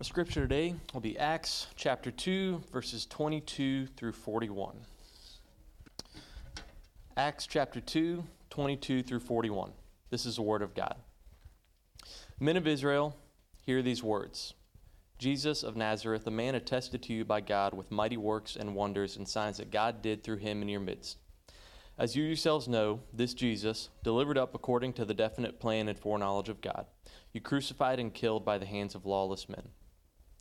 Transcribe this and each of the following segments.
The scripture today will be Acts chapter 2, verses 22 through 41. Acts chapter 2, 22 through 41. This is the word of God. Men of Israel, hear these words Jesus of Nazareth, a man attested to you by God with mighty works and wonders and signs that God did through him in your midst. As you yourselves know, this Jesus, delivered up according to the definite plan and foreknowledge of God, you crucified and killed by the hands of lawless men.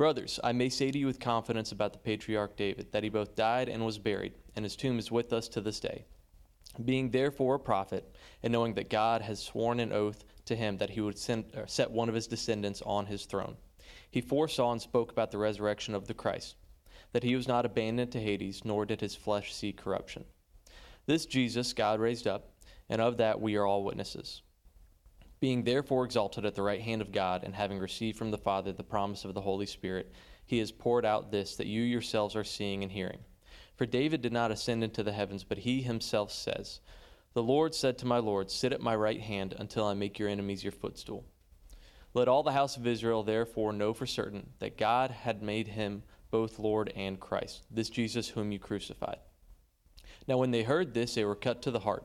Brothers, I may say to you with confidence about the patriarch David that he both died and was buried, and his tomb is with us to this day. Being therefore a prophet, and knowing that God has sworn an oath to him that he would send, uh, set one of his descendants on his throne, he foresaw and spoke about the resurrection of the Christ, that he was not abandoned to Hades, nor did his flesh see corruption. This Jesus God raised up, and of that we are all witnesses. Being therefore exalted at the right hand of God, and having received from the Father the promise of the Holy Spirit, he has poured out this that you yourselves are seeing and hearing. For David did not ascend into the heavens, but he himself says, The Lord said to my Lord, Sit at my right hand until I make your enemies your footstool. Let all the house of Israel therefore know for certain that God had made him both Lord and Christ, this Jesus whom you crucified. Now, when they heard this, they were cut to the heart,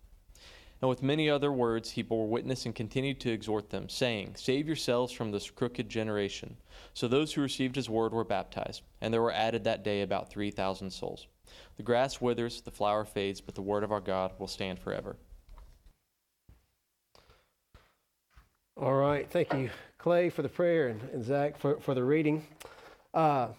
And with many other words he bore witness and continued to exhort them, saying, Save yourselves from this crooked generation. So those who received his word were baptized, and there were added that day about 3,000 souls. The grass withers, the flower fades, but the word of our God will stand forever. All right. Thank you, Clay, for the prayer, and, and Zach for, for the reading. Uh,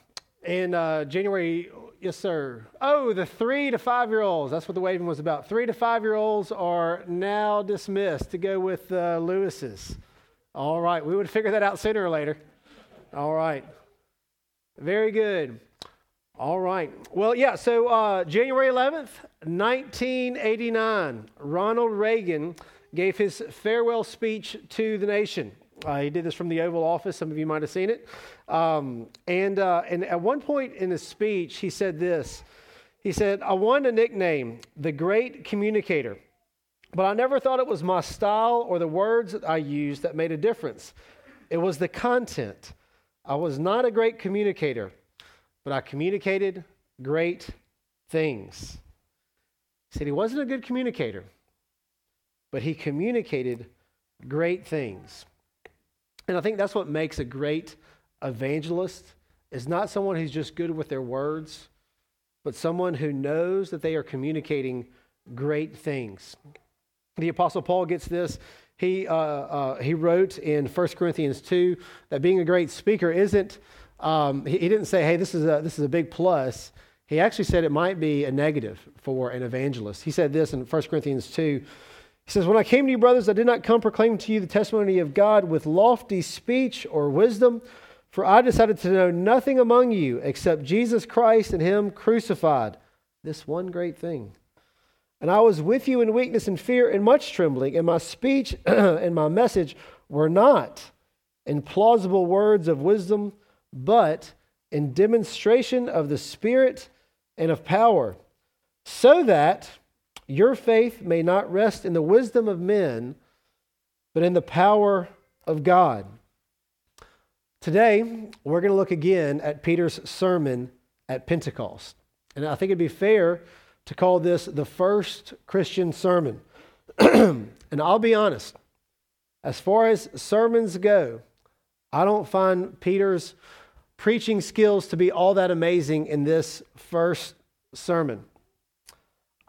in uh, January, yes, sir. Oh, the three to five year olds. That's what the waving was about. Three to five year olds are now dismissed to go with uh, Lewis's. All right. We would figure that out sooner or later. All right. Very good. All right. Well, yeah, so uh, January 11th, 1989, Ronald Reagan gave his farewell speech to the nation. Uh, he did this from the Oval Office. Some of you might have seen it. Um, and, uh, and at one point in his speech, he said this He said, I won a nickname, the Great Communicator, but I never thought it was my style or the words that I used that made a difference. It was the content. I was not a great communicator, but I communicated great things. He said he wasn't a good communicator, but he communicated great things. And I think that's what makes a great evangelist is not someone who's just good with their words, but someone who knows that they are communicating great things. The Apostle Paul gets this. He, uh, uh, he wrote in 1 Corinthians 2 that being a great speaker isn't, um, he, he didn't say, hey, this is, a, this is a big plus. He actually said it might be a negative for an evangelist. He said this in 1 Corinthians 2 he says, When I came to you, brothers, I did not come proclaiming to you the testimony of God with lofty speech or wisdom, for I decided to know nothing among you except Jesus Christ and Him crucified. This one great thing. And I was with you in weakness and fear and much trembling, and my speech and my message were not in plausible words of wisdom, but in demonstration of the Spirit and of power, so that your faith may not rest in the wisdom of men, but in the power of God. Today, we're going to look again at Peter's sermon at Pentecost. And I think it'd be fair to call this the first Christian sermon. and I'll be honest, as far as sermons go, I don't find Peter's preaching skills to be all that amazing in this first sermon.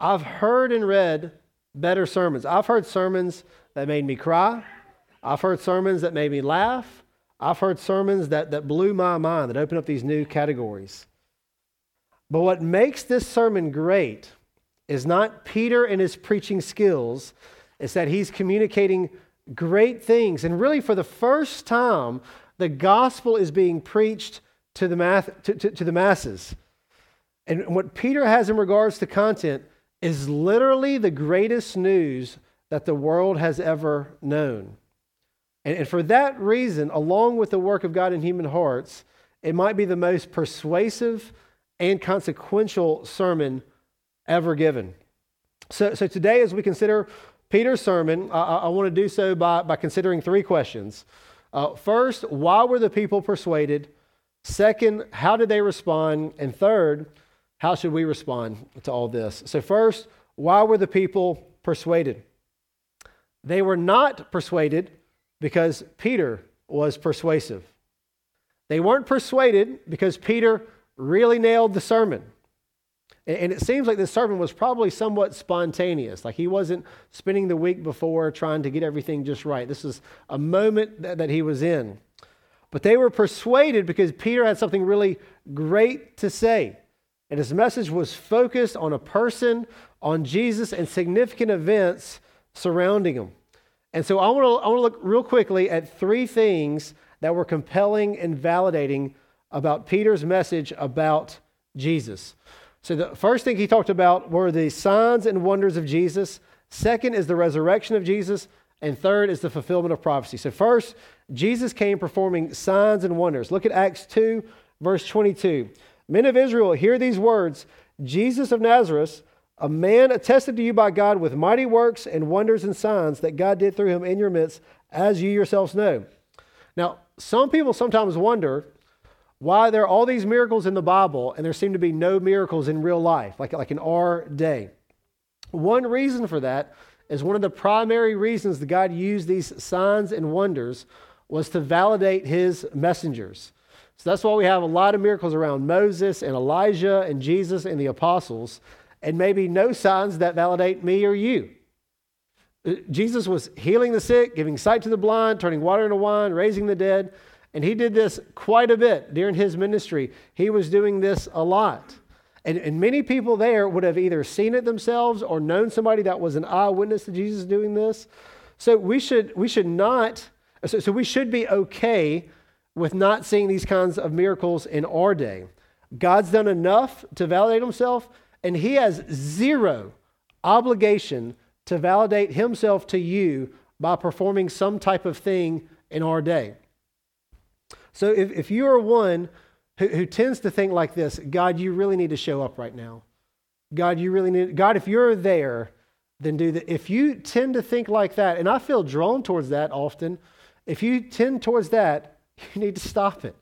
I've heard and read better sermons. I've heard sermons that made me cry. I've heard sermons that made me laugh. I've heard sermons that, that blew my mind, that opened up these new categories. But what makes this sermon great is not Peter and his preaching skills, it's that he's communicating great things. And really, for the first time, the gospel is being preached to the, math, to, to, to the masses. And what Peter has in regards to content is literally the greatest news that the world has ever known. And, and for that reason, along with the work of God in human hearts, it might be the most persuasive and consequential sermon ever given. So, so today, as we consider Peter's sermon, I, I want to do so by, by considering three questions. Uh, first, why were the people persuaded? Second, how did they respond? And third, how should we respond to all this? So, first, why were the people persuaded? They were not persuaded because Peter was persuasive. They weren't persuaded because Peter really nailed the sermon. And it seems like this sermon was probably somewhat spontaneous. Like he wasn't spending the week before trying to get everything just right. This was a moment that, that he was in. But they were persuaded because Peter had something really great to say. And his message was focused on a person, on Jesus, and significant events surrounding him. And so I want to I look real quickly at three things that were compelling and validating about Peter's message about Jesus. So the first thing he talked about were the signs and wonders of Jesus. Second is the resurrection of Jesus. And third is the fulfillment of prophecy. So first, Jesus came performing signs and wonders. Look at Acts 2, verse 22. Men of Israel, hear these words Jesus of Nazareth, a man attested to you by God with mighty works and wonders and signs that God did through him in your midst, as you yourselves know. Now, some people sometimes wonder why there are all these miracles in the Bible and there seem to be no miracles in real life, like, like in our day. One reason for that is one of the primary reasons that God used these signs and wonders was to validate his messengers. So that's why we have a lot of miracles around Moses and Elijah and Jesus and the apostles, and maybe no signs that validate me or you. Uh, Jesus was healing the sick, giving sight to the blind, turning water into wine, raising the dead. And he did this quite a bit during his ministry. He was doing this a lot. And, and many people there would have either seen it themselves or known somebody that was an eyewitness to Jesus doing this. So we should, we should not, so, so we should be okay with not seeing these kinds of miracles in our day. God's done enough to validate himself, and he has zero obligation to validate himself to you by performing some type of thing in our day. So if, if you are one who, who tends to think like this, God, you really need to show up right now. God, you really need, God, if you're there, then do that. If you tend to think like that, and I feel drawn towards that often, if you tend towards that, you need to stop it.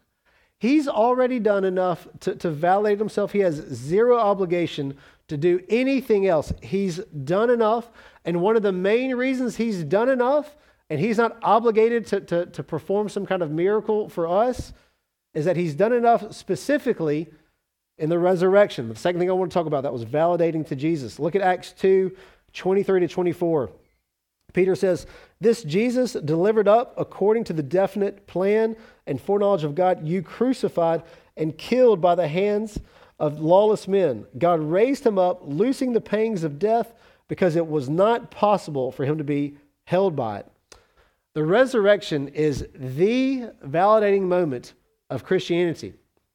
He's already done enough to, to validate himself. He has zero obligation to do anything else. He's done enough. And one of the main reasons he's done enough and he's not obligated to, to, to perform some kind of miracle for us, is that he's done enough specifically in the resurrection. The second thing I want to talk about that was validating to Jesus. Look at Acts 2 23 to 24. Peter says, This Jesus delivered up according to the definite plan and foreknowledge of God, you crucified and killed by the hands of lawless men. God raised him up, loosing the pangs of death, because it was not possible for him to be held by it. The resurrection is the validating moment of Christianity,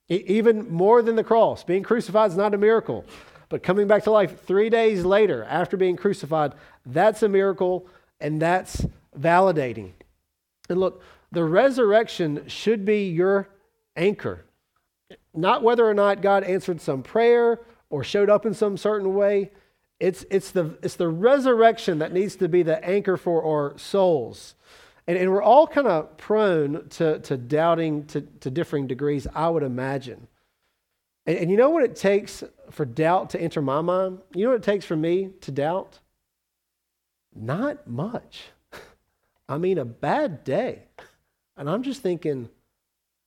even more than the cross. Being crucified is not a miracle, but coming back to life three days later after being crucified, that's a miracle and that's validating. And look, the resurrection should be your anchor. Not whether or not God answered some prayer or showed up in some certain way. It's, it's, the, it's the resurrection that needs to be the anchor for our souls. And, and we're all kind of prone to, to doubting to, to differing degrees, I would imagine. And, and you know what it takes for doubt to enter my mind? You know what it takes for me to doubt? Not much. I mean, a bad day. And I'm just thinking,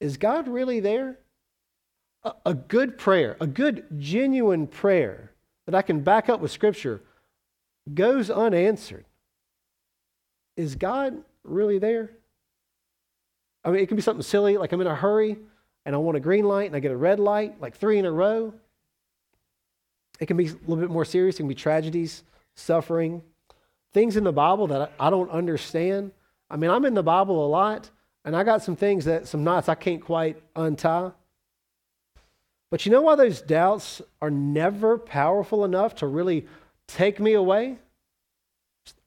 is God really there? A, a, good prayer, a good, genuine prayer that I can back up with Scripture goes unanswered. Is God really there? I mean, it can be something silly, like I'm in a hurry and I want a green light and I get a red light, like three in a row. It can be a little bit more serious. It can be tragedies, suffering, things in the Bible that I don't understand. I mean, I'm in the Bible a lot, and I got some things that, some knots I can't quite untie. But you know why those doubts are never powerful enough to really take me away?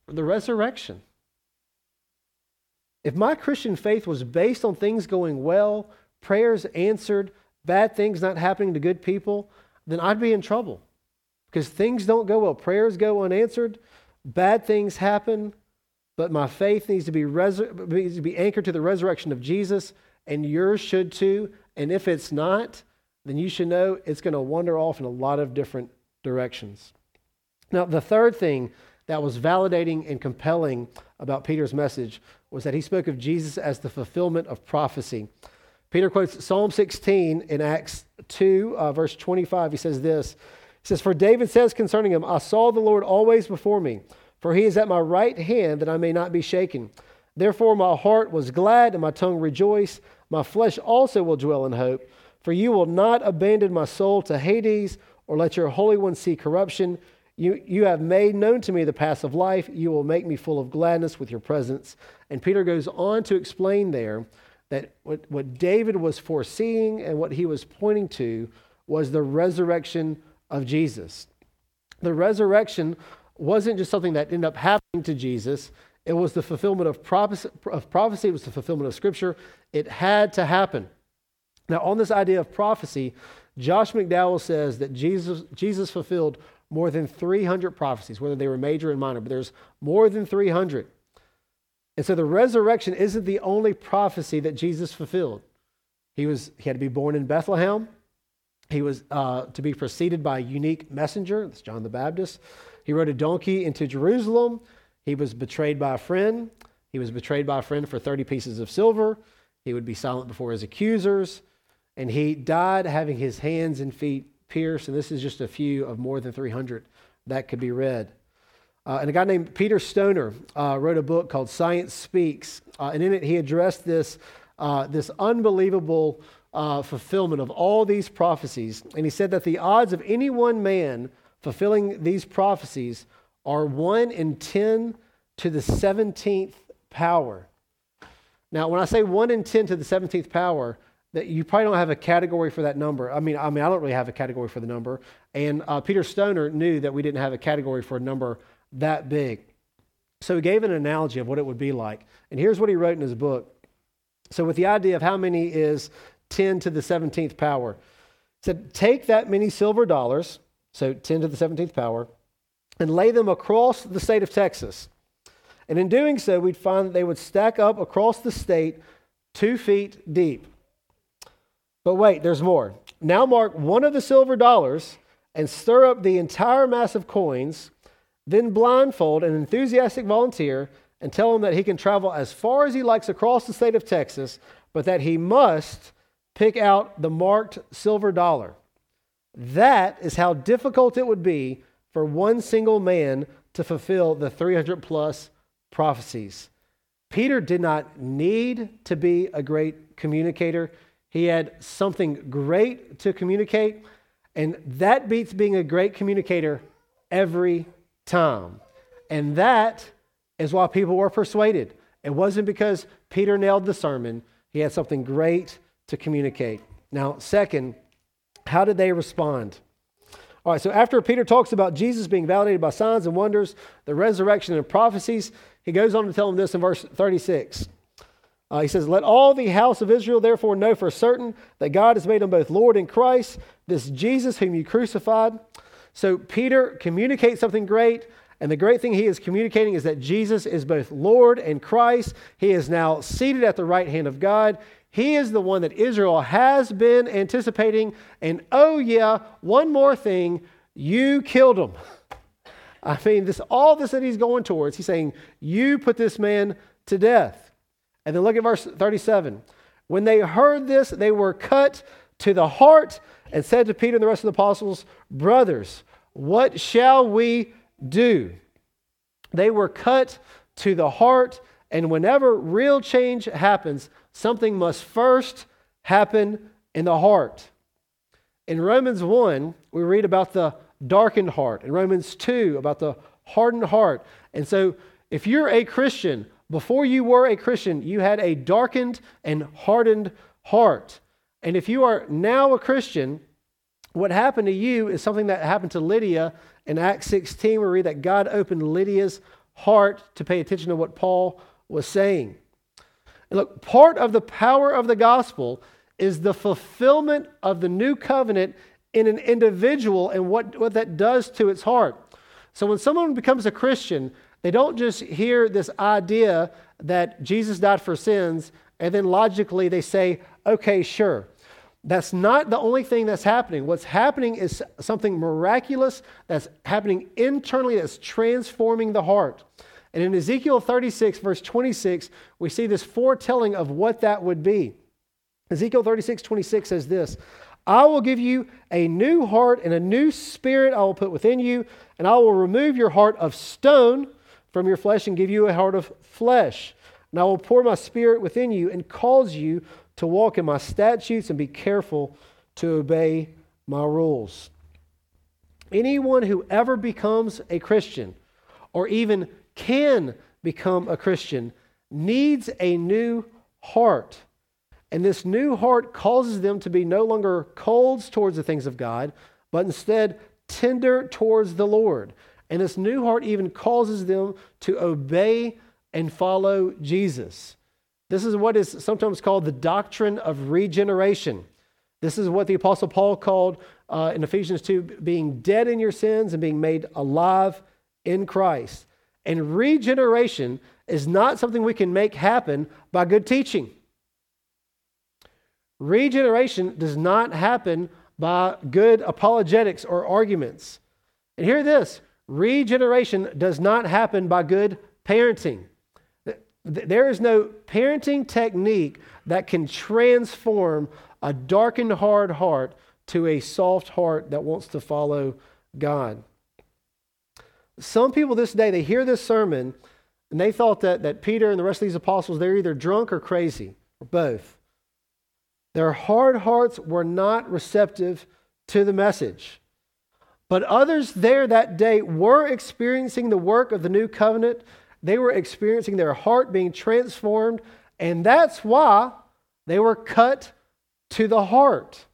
The resurrection. If my Christian faith was based on things going well, prayers answered, bad things not happening to good people, then I'd be in trouble. Because things don't go well. Prayers go unanswered, bad things happen, but my faith needs to be, needs to be anchored to the resurrection of Jesus, and yours should too. And if it's not, then you should know it's going to wander off in a lot of different directions. Now, the third thing that was validating and compelling about Peter's message was that he spoke of Jesus as the fulfillment of prophecy. Peter quotes Psalm 16 in Acts 2, uh, verse 25. He says this He says, For David says concerning him, I saw the Lord always before me, for he is at my right hand that I may not be shaken. Therefore, my heart was glad and my tongue rejoiced. My flesh also will dwell in hope. For you will not abandon my soul to Hades or let your Holy One see corruption. You, you have made known to me the path of life. You will make me full of gladness with your presence. And Peter goes on to explain there that what, what David was foreseeing and what he was pointing to was the resurrection of Jesus. The resurrection wasn't just something that ended up happening to Jesus, it was the fulfillment of prophecy, of prophecy, it was the fulfillment of Scripture. It had to happen. Now, on this idea of prophecy, Josh McDowell says that Jesus, Jesus fulfilled more than 300 prophecies, whether they were major and minor, but there's more than 300. And so the resurrection isn't the only prophecy that Jesus fulfilled. He, was, he had to be born in Bethlehem. He was uh, to be preceded by a unique messenger, that's John the Baptist. He rode a donkey into Jerusalem. He was betrayed by a friend. He was betrayed by a friend for 30 pieces of silver. He would be silent before his accusers. And he died having his hands and feet pierced. And this is just a few of more than 300 that could be read. Uh, and a guy named Peter Stoner uh, wrote a book called Science Speaks. Uh, and in it, he addressed this, uh, this unbelievable uh, fulfillment of all these prophecies. And he said that the odds of any one man fulfilling these prophecies are 1 in 10 to the 17th power. Now, when I say 1 in 10 to the 17th power, that you probably don't have a category for that number. I mean, I mean, I don't really have a category for the number. And uh, Peter Stoner knew that we didn't have a category for a number that big. So he gave an analogy of what it would be like. And here's what he wrote in his book. So, with the idea of how many is 10 to the 17th power, he said, Take that many silver dollars, so 10 to the 17th power, and lay them across the state of Texas. And in doing so, we'd find that they would stack up across the state two feet deep. But wait, there's more. Now mark one of the silver dollars and stir up the entire mass of coins then blindfold an enthusiastic volunteer and tell him that he can travel as far as he likes across the state of Texas, but that he must pick out the marked silver dollar. That is how difficult it would be for one single man to fulfill the 300 plus prophecies. Peter did not need to be a great communicator. He had something great to communicate, and that beats being a great communicator every time. And that is why people were persuaded. It wasn't because Peter nailed the sermon, he had something great to communicate. Now, second, how did they respond? All right, so after Peter talks about Jesus being validated by signs and wonders, the resurrection and prophecies, he goes on to tell them this in verse 36. Uh, he says, Let all the house of Israel therefore know for certain that God has made him both Lord and Christ, this Jesus whom you crucified. So Peter communicates something great. And the great thing he is communicating is that Jesus is both Lord and Christ. He is now seated at the right hand of God. He is the one that Israel has been anticipating. And oh, yeah, one more thing you killed him. I mean, this, all this that he's going towards, he's saying, You put this man to death. And then look at verse 37. When they heard this, they were cut to the heart and said to Peter and the rest of the apostles, Brothers, what shall we do? They were cut to the heart, and whenever real change happens, something must first happen in the heart. In Romans 1, we read about the darkened heart. In Romans 2, about the hardened heart. And so, if you're a Christian, before you were a Christian, you had a darkened and hardened heart. And if you are now a Christian, what happened to you is something that happened to Lydia in Acts 16. We read that God opened Lydia's heart to pay attention to what Paul was saying. Look, part of the power of the gospel is the fulfillment of the new covenant in an individual and what, what that does to its heart. So when someone becomes a Christian, they don't just hear this idea that Jesus died for sins and then logically they say, okay, sure. That's not the only thing that's happening. What's happening is something miraculous that's happening internally that's transforming the heart. And in Ezekiel 36, verse 26, we see this foretelling of what that would be. Ezekiel 36, 26 says this I will give you a new heart and a new spirit I will put within you, and I will remove your heart of stone from your flesh and give you a heart of flesh. And I will pour my spirit within you and cause you to walk in my statutes and be careful to obey my rules. Anyone who ever becomes a Christian or even can become a Christian needs a new heart. And this new heart causes them to be no longer cold towards the things of God, but instead tender towards the Lord. And this new heart even causes them to obey and follow Jesus. This is what is sometimes called the doctrine of regeneration. This is what the Apostle Paul called uh, in Ephesians 2 being dead in your sins and being made alive in Christ. And regeneration is not something we can make happen by good teaching. Regeneration does not happen by good apologetics or arguments. And hear this regeneration does not happen by good parenting. There is no parenting technique that can transform a darkened, hard heart to a soft heart that wants to follow God. Some people this day, they hear this sermon and they thought that, that Peter and the rest of these apostles, they're either drunk or crazy, or both. Their hard hearts were not receptive to the message. But others there that day were experiencing the work of the new covenant they were experiencing their heart being transformed, and that's why they were cut to the heart.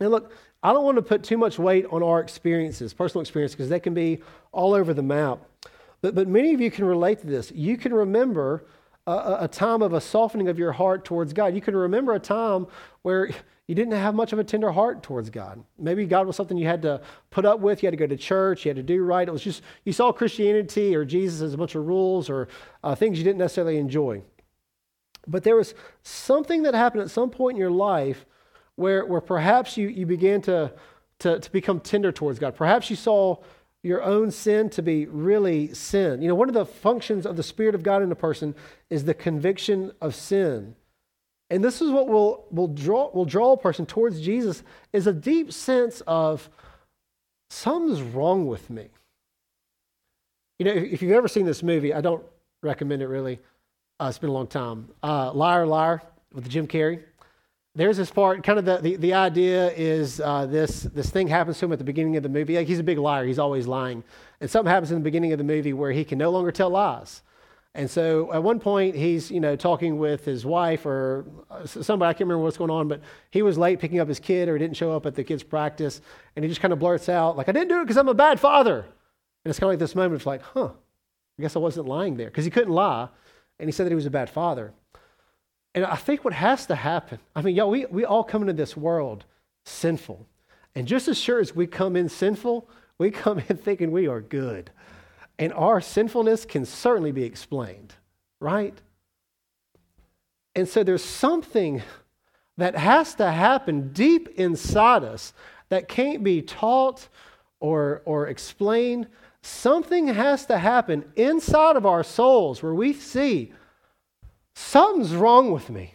And look, I don't want to put too much weight on our experiences, personal experiences, because they can be all over the map. But, but many of you can relate to this. You can remember a, a time of a softening of your heart towards God. You can remember a time where you didn't have much of a tender heart towards God. Maybe God was something you had to put up with. You had to go to church. You had to do right. It was just, you saw Christianity or Jesus as a bunch of rules or uh, things you didn't necessarily enjoy. But there was something that happened at some point in your life where, where perhaps you, you began to, to, to become tender towards God. Perhaps you saw your own sin to be really sin. You know, one of the functions of the Spirit of God in a person is the conviction of sin. And this is what will, will, draw, will draw a person towards Jesus is a deep sense of something's wrong with me. You know, if, if you've ever seen this movie, I don't recommend it really. Uh, it's been a long time. Uh, Liar, Liar with Jim Carrey. There's this part, kind of the, the, the idea is uh, this, this thing happens to him at the beginning of the movie. Like he's a big liar, he's always lying. And something happens in the beginning of the movie where he can no longer tell lies. And so at one point, he's, you know, talking with his wife or uh, somebody, I can't remember what's going on, but he was late picking up his kid or he didn't show up at the kid's practice. And he just kind of blurts out, like, I didn't do it because I'm a bad father. And it's kind of like this moment of like, huh, I guess I wasn't lying there because he couldn't lie. And he said that he was a bad father. And I think what has to happen, I mean, y'all, we, we all come into this world sinful. And just as sure as we come in sinful, we come in thinking we are good. And our sinfulness can certainly be explained, right? And so there's something that has to happen deep inside us that can't be taught or, or explained. Something has to happen inside of our souls where we see something's wrong with me.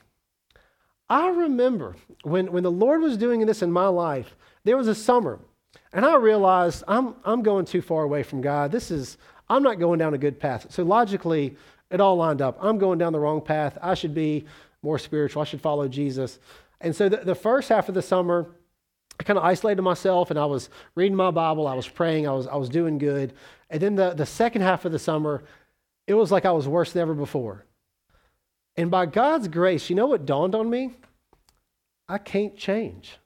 I remember when, when the Lord was doing this in my life, there was a summer, and I realized I'm, I'm going too far away from God. This is, I'm not going down a good path. So logically, It all lined up. I'm going down the wrong path. I should be more spiritual. I should follow Jesus. And so the, the first half of the summer, I kind of isolated myself and I was reading my Bible, I was praying, I was, I was doing good. And then the, the second half of the summer, it was like I was worse than ever before. And by God's grace, you know what dawned on me? I can't change.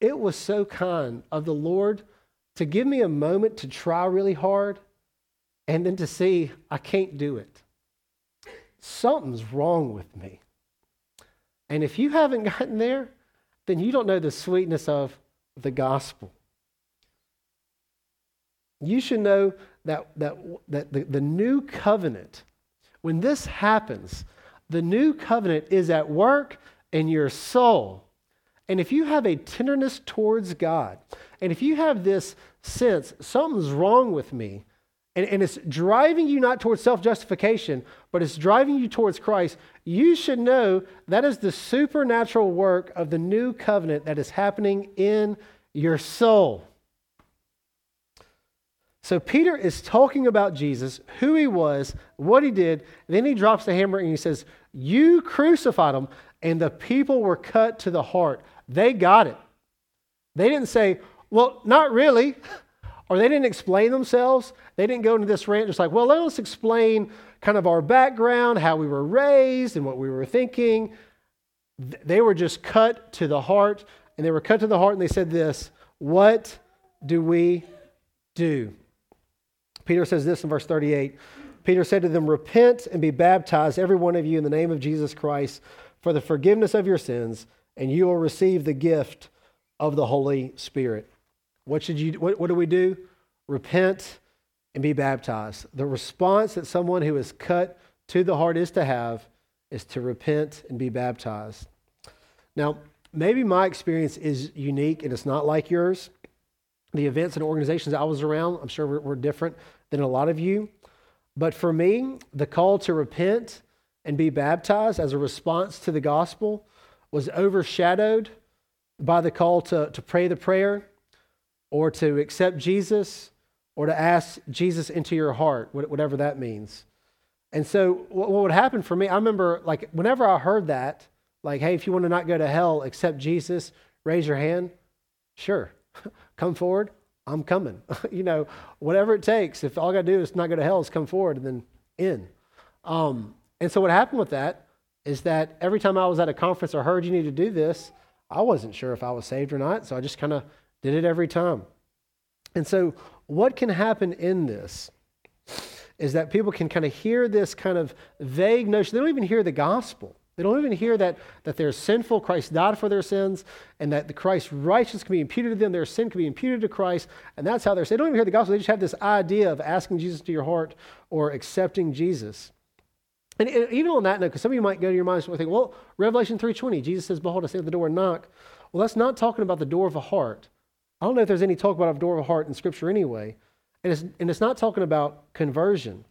It was so kind of the Lord to give me a moment to try really hard and then to see I can't do it. Something's wrong with me. And if you haven't gotten there, then you don't know the sweetness of the gospel. You should know that, that, that the, the new covenant, when this happens, the new covenant is at work in your soul. And if you have a tenderness towards God, and if you have this sense, something's wrong with me, and, and it's driving you not towards self justification, but it's driving you towards Christ, you should know that is the supernatural work of the new covenant that is happening in your soul. So Peter is talking about Jesus, who he was, what he did. Then he drops the hammer and he says, You crucified him, and the people were cut to the heart. They got it. They didn't say, Well, not really. Or they didn't explain themselves. They didn't go into this rant just like, Well, let us explain kind of our background, how we were raised, and what we were thinking. They were just cut to the heart. And they were cut to the heart, and they said this What do we do? Peter says this in verse 38. Peter said to them, Repent and be baptized, every one of you, in the name of Jesus Christ, for the forgiveness of your sins, and you will receive the gift of the Holy Spirit. What should you what, what do we do? Repent and be baptized. The response that someone who is cut to the heart is to have is to repent and be baptized. Now, maybe my experience is unique and it's not like yours. The events and organizations I was around, I'm sure were, were different than a lot of you. But for me, the call to repent and be baptized as a response to the gospel was overshadowed by the call to, to pray the prayer or to accept Jesus or to ask Jesus into your heart, whatever that means. And so, what would happen for me, I remember, like, whenever I heard that, like, hey, if you want to not go to hell, accept Jesus, raise your hand. Sure, come forward. I'm coming. you know, whatever it takes. If all I got to do is not go to hell, is come forward and then in. Um, and so what happened with that is that every time I was at a conference or heard you need to do this, I wasn't sure if I was saved or not. So I just kind of did it every time. And so what can happen in this is that people can kind of hear this kind of vague notion. They don't even hear the gospel. They don't even hear that, that they're sinful, Christ died for their sins, and that the Christ's righteousness can be imputed to them, their sin can be imputed to Christ, and that's how they're saved. They don't even hear the gospel. They just have this idea of asking Jesus to your heart or accepting Jesus. And even on that note, because some of you might go to your minds and think, well, Revelation 3.20, Jesus says, behold, I stand at the door and knock. Well, that's not talking about the door of a heart. I don't know if there's any talk about a door of a heart in Scripture anyway. And it's, and it's not talking about conversion.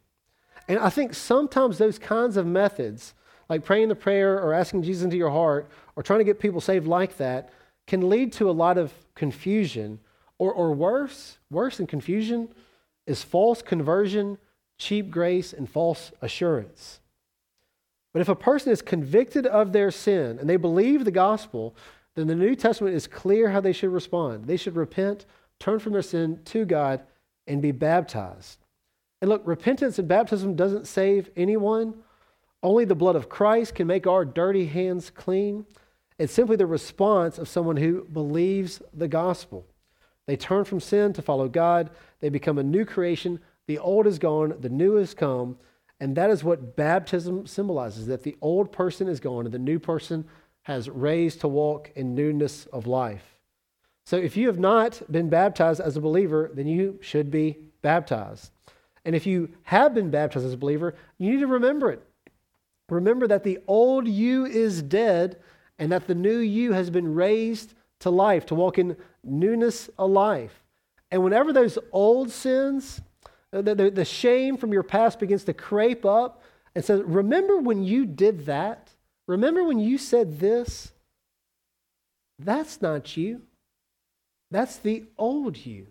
And I think sometimes those kinds of methods like praying the prayer or asking Jesus into your heart or trying to get people saved like that can lead to a lot of confusion. Or, or worse, worse than confusion is false conversion, cheap grace, and false assurance. But if a person is convicted of their sin and they believe the gospel, then the New Testament is clear how they should respond. They should repent, turn from their sin to God, and be baptized. And look, repentance and baptism doesn't save anyone. Only the blood of Christ can make our dirty hands clean. It's simply the response of someone who believes the gospel. They turn from sin to follow God. They become a new creation. The old is gone, the new has come. And that is what baptism symbolizes that the old person is gone and the new person has raised to walk in newness of life. So if you have not been baptized as a believer, then you should be baptized. And if you have been baptized as a believer, you need to remember it. Remember that the old you is dead and that the new you has been raised to life, to walk in newness of life. And whenever those old sins, uh, the, the, the shame from your past begins to creep up and says, Remember when you did that? Remember when you said this? That's not you. That's the old you.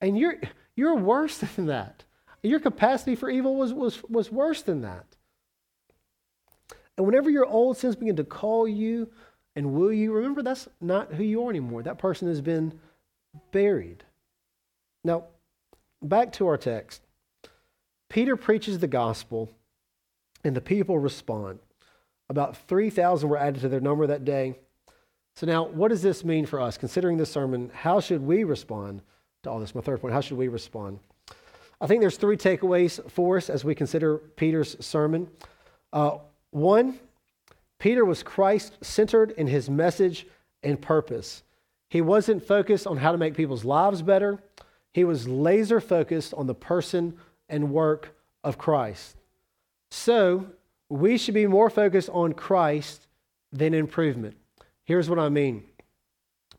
And you're, you're worse than that. your capacity for evil was, was, was worse than that. And whenever your old sins begin to call you and will you, remember that's not who you are anymore. That person has been buried. Now, back to our text. Peter preaches the gospel, and the people respond. About 3,000 were added to their number that day. So, now, what does this mean for us? Considering this sermon, how should we respond to all this? My third point how should we respond? I think there's three takeaways for us as we consider Peter's sermon. Uh, one, Peter was Christ centered in his message and purpose. He wasn't focused on how to make people's lives better, he was laser focused on the person and work of Christ. So, we should be more focused on Christ than improvement. Here's what I mean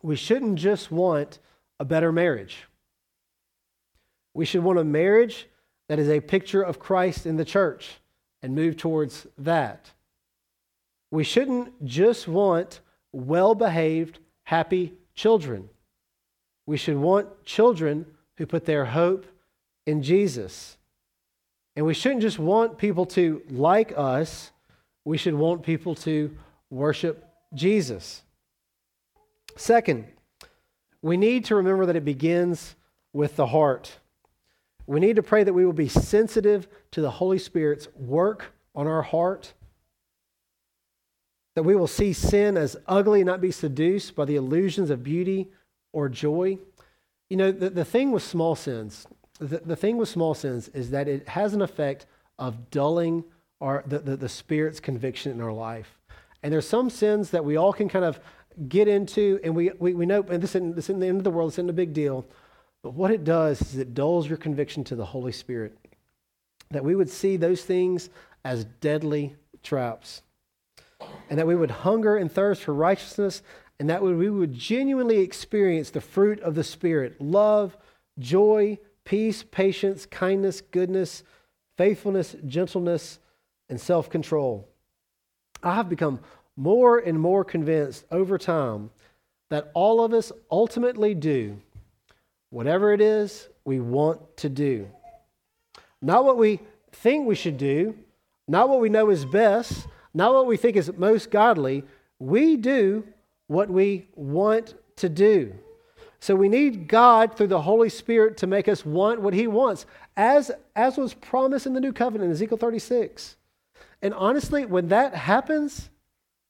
we shouldn't just want a better marriage, we should want a marriage that is a picture of Christ in the church and move towards that. We shouldn't just want well behaved, happy children. We should want children who put their hope in Jesus. And we shouldn't just want people to like us, we should want people to worship Jesus. Second, we need to remember that it begins with the heart. We need to pray that we will be sensitive to the Holy Spirit's work on our heart, that we will see sin as ugly and not be seduced by the illusions of beauty or joy. You know, the, the thing with small sins, the, the thing with small sins is that it has an effect of dulling our, the, the, the Spirit's conviction in our life. And there's some sins that we all can kind of get into, and we, we, we know, and this isn't, this isn't the end of the world, this isn't a big deal. But what it does is it dulls your conviction to the Holy Spirit. That we would see those things as deadly traps. And that we would hunger and thirst for righteousness, and that we would genuinely experience the fruit of the Spirit love, joy, peace, patience, kindness, goodness, faithfulness, gentleness, and self control. I have become more and more convinced over time that all of us ultimately do whatever it is we want to do. Not what we think we should do, not what we know is best, not what we think is most godly. We do what we want to do. So we need God through the Holy Spirit to make us want what He wants, as, as was promised in the New Covenant Ezekiel 36. And honestly, when that happens,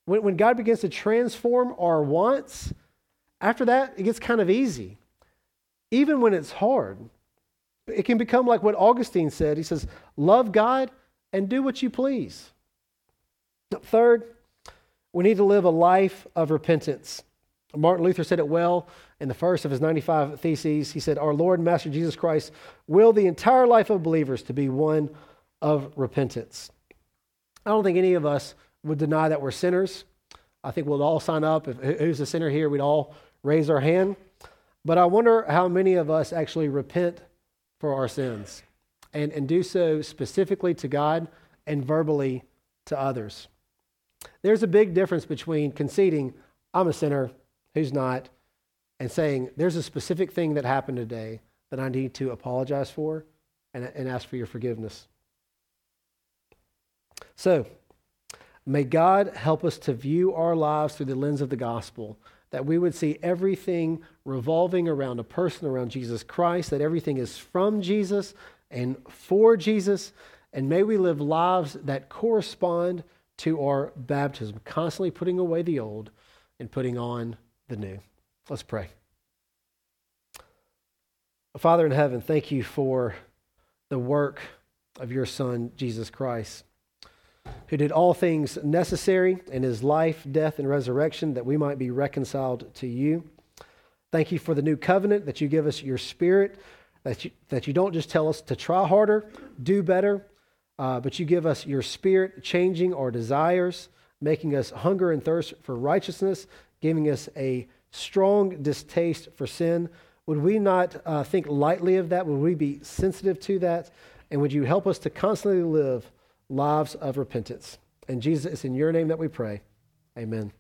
when, when God begins to transform our wants, after that, it gets kind of easy even when it's hard. It can become like what Augustine said. He says, Love God and do what you please. Third, we need to live a life of repentance. Martin Luther said it well in the first of his 95 Theses. He said, Our Lord and Master Jesus Christ will the entire life of believers to be one of repentance. I don't think any of us would deny that we're sinners. I think we'll all sign up. If, who's a sinner here? We'd all raise our hand. But I wonder how many of us actually repent for our sins and, and do so specifically to God and verbally to others. There's a big difference between conceding, I'm a sinner, who's not, and saying, there's a specific thing that happened today that I need to apologize for and, and ask for your forgiveness. So, may God help us to view our lives through the lens of the gospel that we would see everything revolving around a person, around Jesus Christ, that everything is from Jesus and for Jesus. And may we live lives that correspond to our baptism, constantly putting away the old and putting on the new. Let's pray. Father in heaven, thank you for the work of your Son, Jesus Christ who did all things necessary in his life, death, and resurrection that we might be reconciled to you. Thank you for the new covenant that you give us your spirit, that you, that you don't just tell us to try harder, do better, uh, but you give us your spirit, changing our desires, making us hunger and thirst for righteousness, giving us a strong distaste for sin. Would we not uh, think lightly of that? Would we be sensitive to that? And would you help us to constantly live lives of repentance. And Jesus, it's in your name that we pray. Amen.